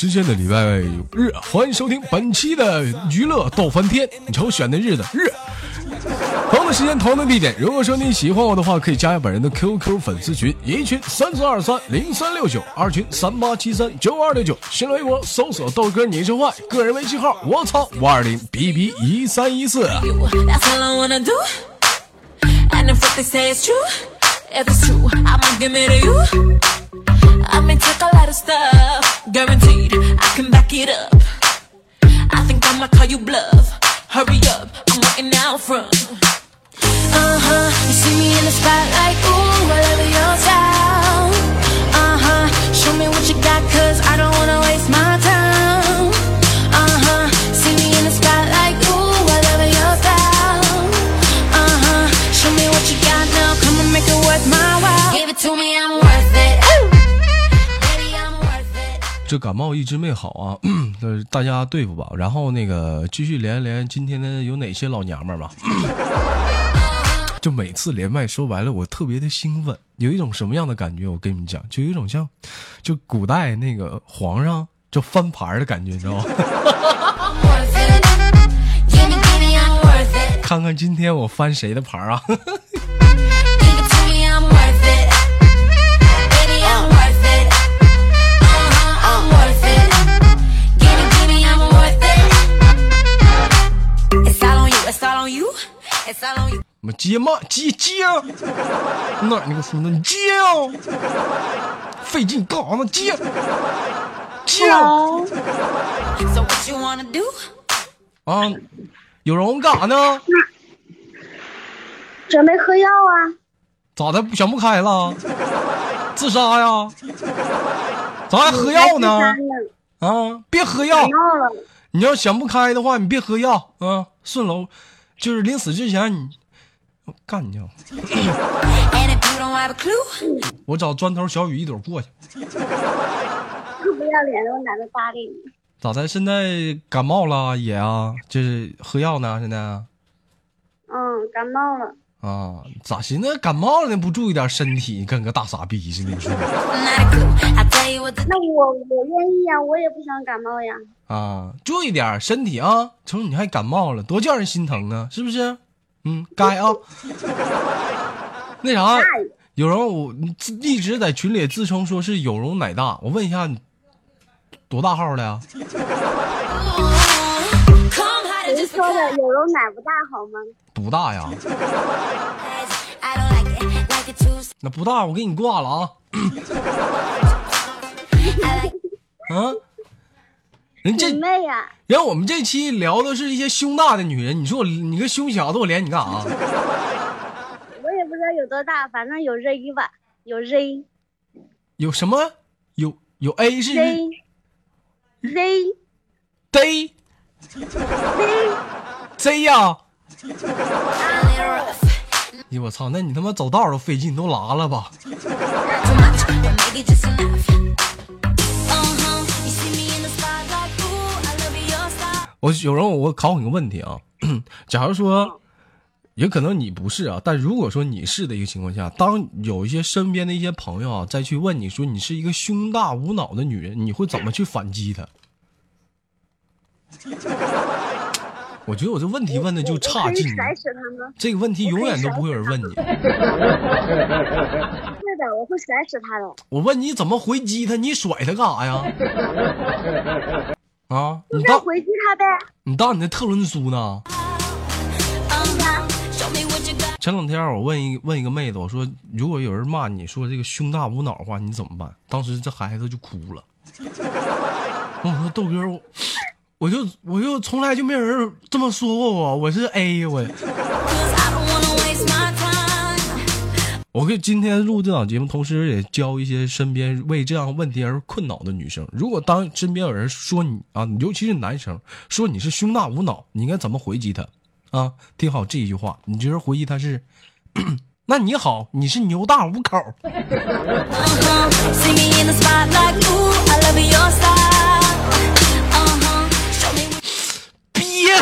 时间的礼拜日，欢迎收听本期的娱乐逗翻天。你瞅选的日子日，同样的时间，同样的地点。如果说你喜欢我的话，可以加下本人的 QQ 粉丝群，一群三四二三零三六九，二群三八七三九二六九。新浪微博搜索豆哥你是坏，个人微信号我操五二零 B B 一三一四。I of stuff, guaranteed I can back it up. I think I'ma call you bluff. Hurry up, I'm waiting out front. Uh huh, you see me in the spotlight, 这感冒一直没好啊，呃，大家对付吧。然后那个继续连连今天的有哪些老娘们吧。就每次连麦说白了，我特别的兴奋，有一种什么样的感觉？我跟你们讲，就有一种像，就古代那个皇上就翻牌的感觉，你知道吗？看看今天我翻谁的牌啊？我接嘛接接啊！哪你给我说呢？你接啊！费劲干啥呢？接接啊！啊！有容干啥呢？准备喝药啊！咋的？想不开了？自杀呀？咋还喝药呢？啊！别喝药！你要想不开的话，你别喝药啊！顺楼，就是临死之前你。干你！我找砖头小雨一朵过去。不要脸的，我懒得搭理你。咋的？现在感冒了也啊？就是喝药呢？现在？嗯，感冒了。啊？咋寻思感冒了呢？不注意点身体，跟个大傻逼似的。那我我愿意呀，我也不想感冒呀。啊，注意点身体啊！瞅你还感冒了，多叫人心疼啊！是不是？嗯，该啊。那啥，有人我一直在群里自称说是有容乃大，我问一下，你多大号的呀？谁说的？有容乃不大好吗？不大呀。那不大，我给你挂了啊。嗯。人这妹呀！人我们这期聊的是一些胸大的女人，你说我你个胸小的，我连你干啥？我也不知道有多大，反正有 Z 吧，有 Z。有什么？有有 A 是 Z Z Z Z 呀！哎我操，那你他妈走道都费劲，都拉了吧？我有人，我考你个问题啊。假如说，也可能你不是啊，但如果说你是的一个情况下，当有一些身边的一些朋友啊，再去问你说你是一个胸大无脑的女人，你会怎么去反击他？我觉得我这问题问的就差劲。这个问题永远都不会有人问你。是的，我会甩死他的。我问你怎么回击他？你甩他干啥呀？啊！你再回击他呗！你当你那特仑苏呢？前两天我问一问一个妹子，我说如果有人骂你说这个胸大无脑的话，你怎么办？当时这孩子就哭了。我说豆哥，我就我就从来就没人这么说过我，我是 A 我。我给今天录这档节目，同时也教一些身边为这样问题而困扰的女生。如果当身边有人说你啊，尤其是男生说你是胸大无脑，你应该怎么回击他？啊，听好这一句话，你觉得回击他是？那你好，你是牛大无口。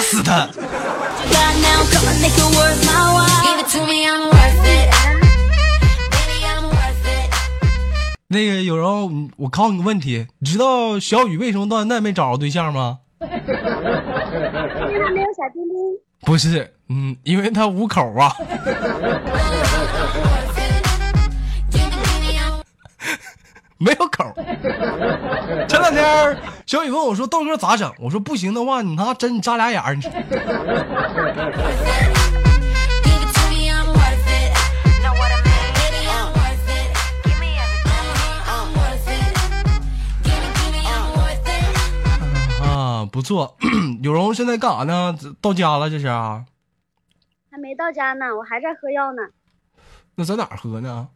憋死他！那个有人，我考你个问题，你知道小雨为什么到现在没找着对象吗？因为他没有小丁丁。不是，嗯，因为他五口啊。没有口。前两天小雨问我说：“豆哥咋整？”我说：“不行的话，你拿针你扎俩眼儿。”啊，不错。有容现在干啥呢？到家了，这是啊？还没到家呢，我还在喝药呢。那在哪儿喝呢？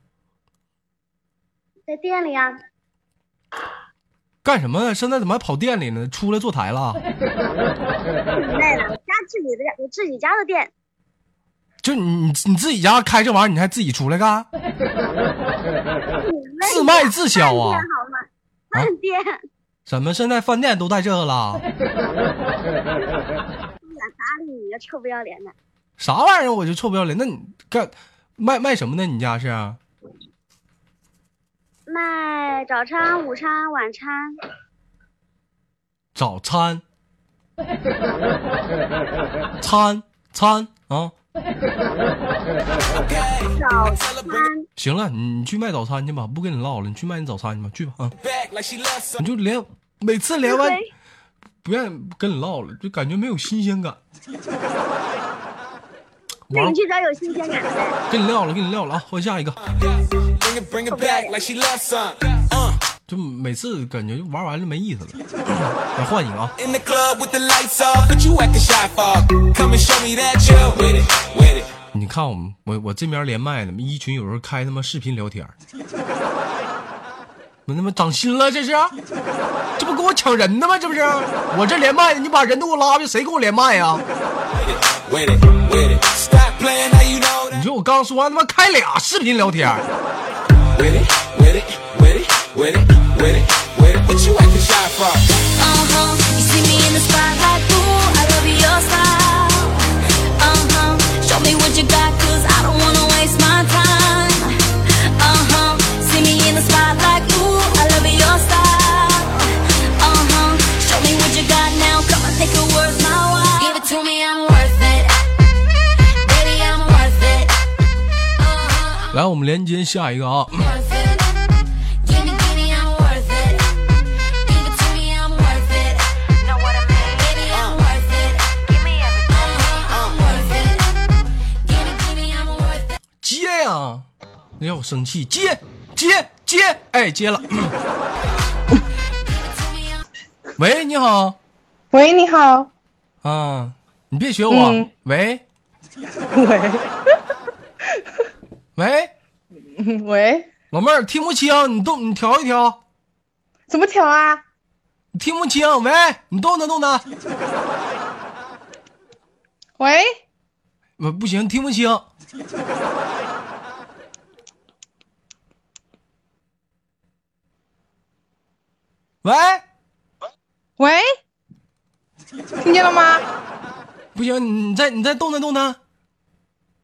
在店里啊。干什么呢？现在怎么还跑店里呢？出来坐台了？回来了，家自己的我自己家的店。就你你自己家开这玩意儿，你还自己出来干？自卖自销啊？饭店。怎么现在饭店都带这个了？你，臭不要脸的。啥玩意儿？我就臭不要脸。那你干卖卖什么呢？你家是？卖早餐、午餐、晚餐。早餐。餐餐啊。早餐。行了，你你去卖早餐去吧，不跟你唠了，你去卖你早餐去吧，去吧啊！你就连每次连完，不愿意跟你唠了，就感觉没有新鲜感。那你去找有新鲜感的。跟你撂了，跟你撂了啊！换下一个。就每次感觉玩完了没意思了，再换一个啊！你看我们，我我这边连麦呢，一群有人开他妈视频聊天，我他妈长心了，这是？这不跟我抢人呢吗？这不是？我这连麦呢，你把人都给我拉去，谁跟我连麦呀？你说我刚说完，他妈开俩视频聊天。with it, with it, with it, with it. 下一个啊。接呀！你让我生气，接接接！哎，接了。喂，你好。喂，你好。啊，你别学我。喂。喂。喂，喂，老妹儿听不清，你动你调一调，怎么调啊？你听不清，喂，你动弹动弹。喂，我不行，听不清。喂，喂，听见了吗？不行，你再你再动弹动弹。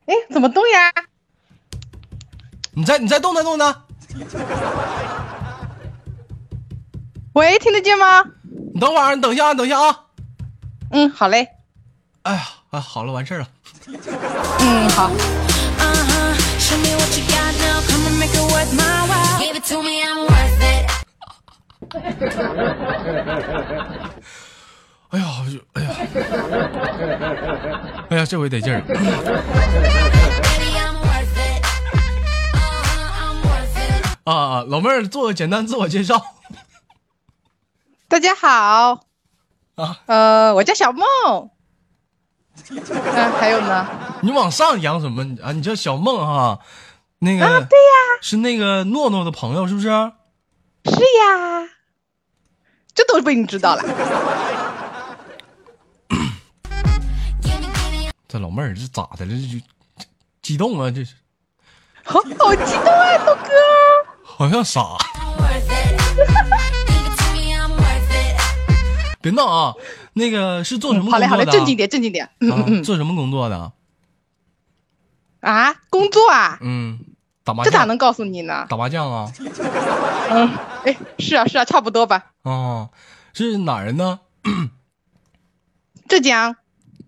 哎，怎么动呀？你再你再动弹动弹。喂，听得见吗？你等会儿，你等一下，等一下啊。嗯，好嘞。哎呀，啊，好了，完事儿了。嗯，好。哎呀，哎呀，哎呀，这回得劲儿。啊，老妹儿做个简单自我介绍。大家好，啊，呃，我叫小梦。啊，还有呢？你往上扬什么啊？你叫小梦哈，那个啊，对呀，是那个诺诺的朋友，是不是？是呀，这都被你知道了。这老妹儿这咋的了？这就激动啊，这是。好好激动啊，豆哥。好像傻，别闹啊！那个是做什么工作的？好嘞，好嘞，正经点，正经点。嗯嗯，做什么工作的？啊，工作啊？嗯，打麻将？这咋能告诉你呢？打麻将啊？嗯，哎，是啊是啊，差不多吧。啊，是哪儿人呢？浙江。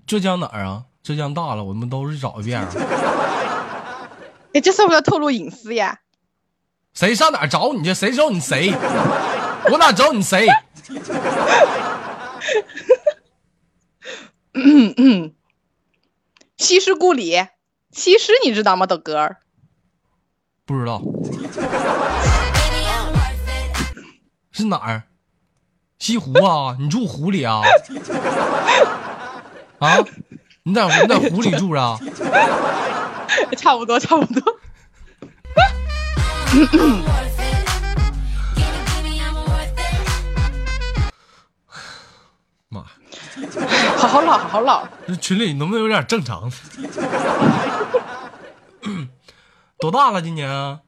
浙江哪儿啊？浙江大了，我们都是找一遍啊。哎，这算不算透露隐私呀？谁上哪找你去？谁找你谁？我哪找你谁？嗯嗯。西施故里，西施你知道吗？豆哥儿。不知道。是哪儿？西湖啊？你住湖里啊？啊？你在你在湖里住着？差不多，差不多。妈，好好唠，好好唠。这群里能不能有点正常？多大了？今年？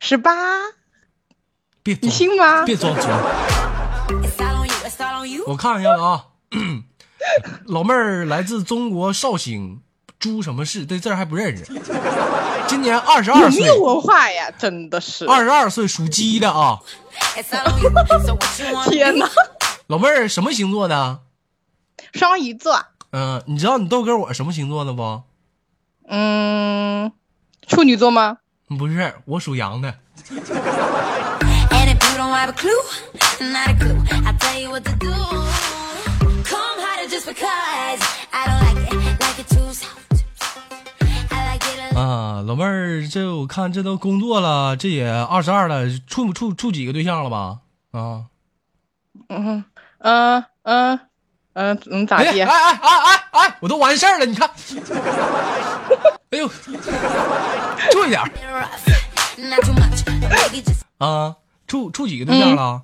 十八。别，你信吗？别装装。我看一下啊，老妹儿来自中国绍兴，朱什么氏？这字还不认识。今年二十二岁，有没有文化呀？真的是。二十二岁，属鸡的啊。天哪！老妹儿什么星座的？双鱼座。嗯，你知道你豆哥我什么星座的不？嗯，处女座吗？不是，我属羊的。啊，老妹儿，这我看这都工作了，这也二十二了，处处处几个对象了吧？啊，嗯嗯嗯嗯嗯，咋地？哎哎哎哎哎，我都完事儿了，你看，哎呦，注意点啊，处处几个对象了？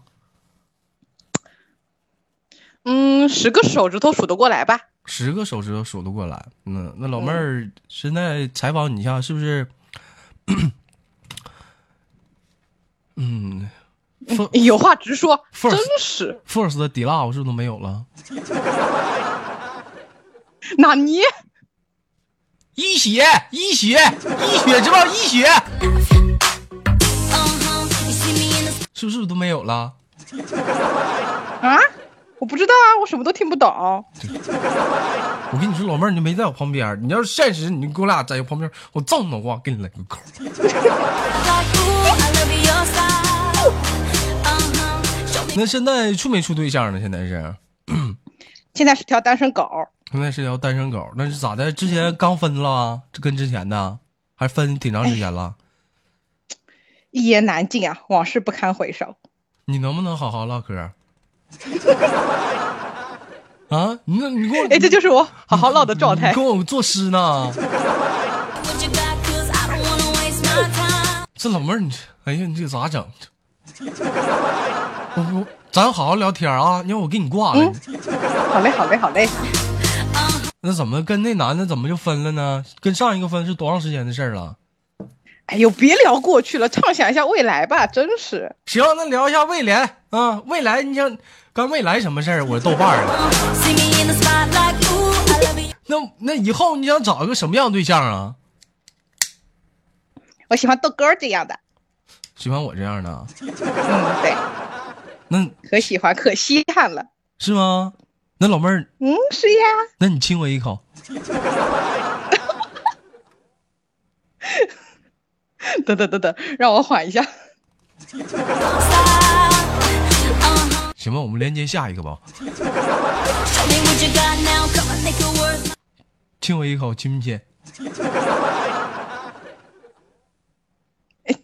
嗯，十个手指头数得过来吧？十个手指头数得过来。嗯，那老妹儿现在采访你一下，是不是？嗯，有话直说，真是。First 的底蜡我是不是都没有了？纳尼？一血，一血，一血，知道一血？是不是都没有了？啊？我不知道啊，我什么都听不懂。我跟你说，老妹儿，你没在我旁边。你要是现实，你给我俩在旁边，我照脑瓜给你来个口。那现在处没处对象呢？现在是？现在是条单身狗。现在是条单身狗，那是咋的？之前刚分了，这跟之前的还分挺长时间了。一言难尽啊，往事不堪回首。你能不能好好唠嗑？啊，你那你给我哎，这就是我好好唠的状态。跟我作诗呢？这老妹儿，你哎呀，你这咋整？我我，咱好好聊天啊！要我给你挂了。好嘞，好嘞，好嘞。那怎么跟那男的怎么就分了呢？跟上一个分是多长时间的事儿了？哎呦，别聊过去了，畅想一下未来吧，真是。行，那聊一下未来啊，未来，你想干未来什么事儿？我豆瓣儿。那那以后你想找一个什么样对象啊？我喜欢豆哥这样的。喜欢我这样的？嗯，对。那可喜欢，可稀罕了。是吗？那老妹儿。嗯，是呀。那你亲我一口。等等等等，让我缓一下。行吧，我们连接下一个吧。亲我一口，亲不亲？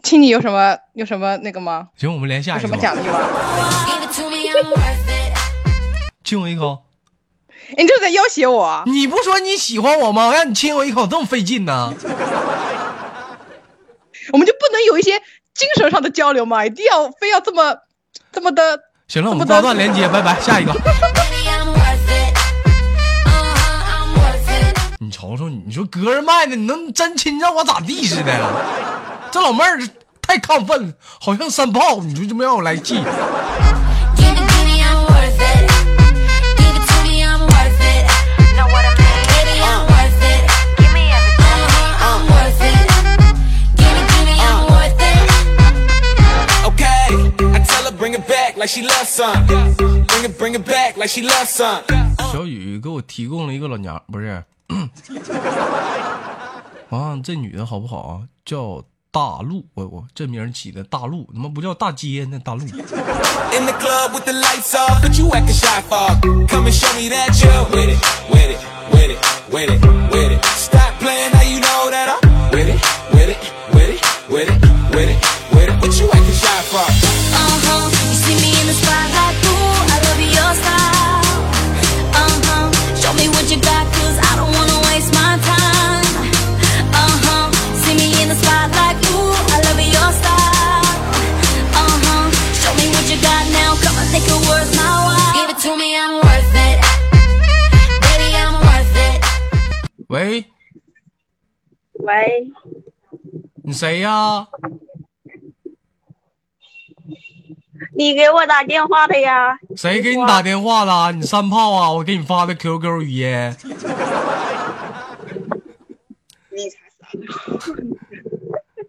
亲你有什么有什么那个吗？行，我们连下一个。有什么奖励吗？亲我一口。你这是在要挟我？你不说你喜欢我吗？我让你亲我一口这么费劲呢？我们就不能有一些精神上的交流吗？一定要非要这么这么的？行了，我们挂断连接，拜拜，下一个。你瞅瞅，你说隔着麦的，你能真亲让我咋地似的？这老妹儿太亢奋了，好像山炮，你说这么让我来气。小雨给我提供了一个老娘，不是，啊，这女的好不好啊？叫大陆，我我这名起的大陆，怎么不叫大街呢？大陆。喂，你谁呀？你给我打电话的呀？谁给你打电话了？你三炮啊！我给你发的 QQ 语音。你才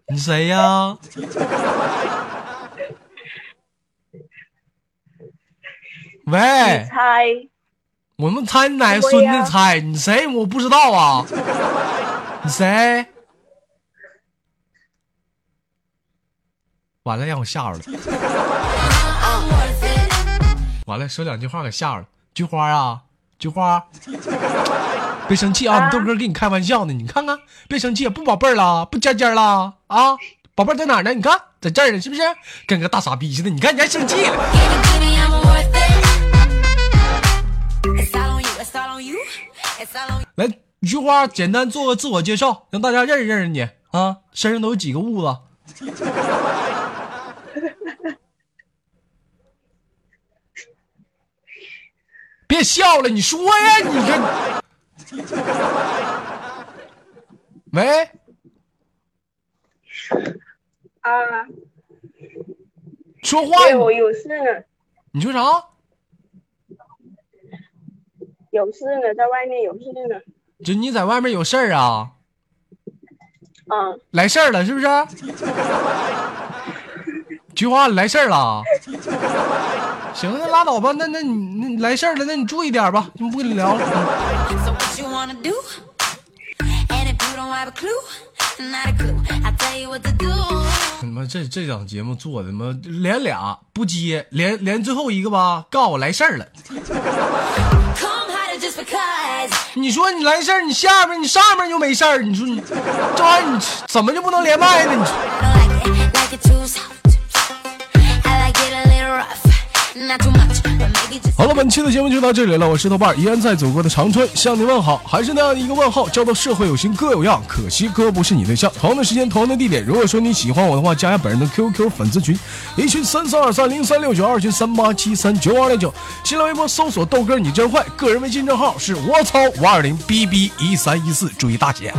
你谁呀？喂，猜。我们猜你奶孙子猜？你谁？我不知道啊。你谁？完了，让我吓着了。完了，说两句话给吓着了。菊花啊，菊花，别生气啊！你豆哥跟你开玩笑呢。你看看，别生气，不宝贝儿了，不尖尖了啊！宝贝在哪呢？你看，在这儿呢，是不是？跟个大傻逼似的。你看，你还生气了。来，菊花，简单做个自我介绍，让大家认识认识你啊！身上都有几个痦子？别笑了，你说呀，你这。喂。啊。说话。我有事呢。你说啥？有事呢，在外面有事呢。就你在外面有事儿啊？嗯。来事儿了是不是？菊花来事儿了。行，那拉倒吧。那那你那来事儿了，那你注意点吧，就不跟你聊了。他妈这这档节目做的妈连俩不接，连连最后一个吧，告诉我来事儿了。你说你来事儿，你下边你上面就没事儿，你说你这玩意儿你怎么就不能连麦呢？你说。好了，本期的节目就到这里了。我是豆瓣，依然在祖国的长春向你问好，还是那样的一个问候，叫做社会有型哥有样，可惜哥不是你对象。同样的时间，同样的地点。如果说你喜欢我的话，加下本人的 QQ 粉丝群，一群三三二三零三六九，二群三八七三九二六九。新浪微博搜索豆哥你真坏，个人微信账号是我操五二零 bb 一三一四，注意大姐。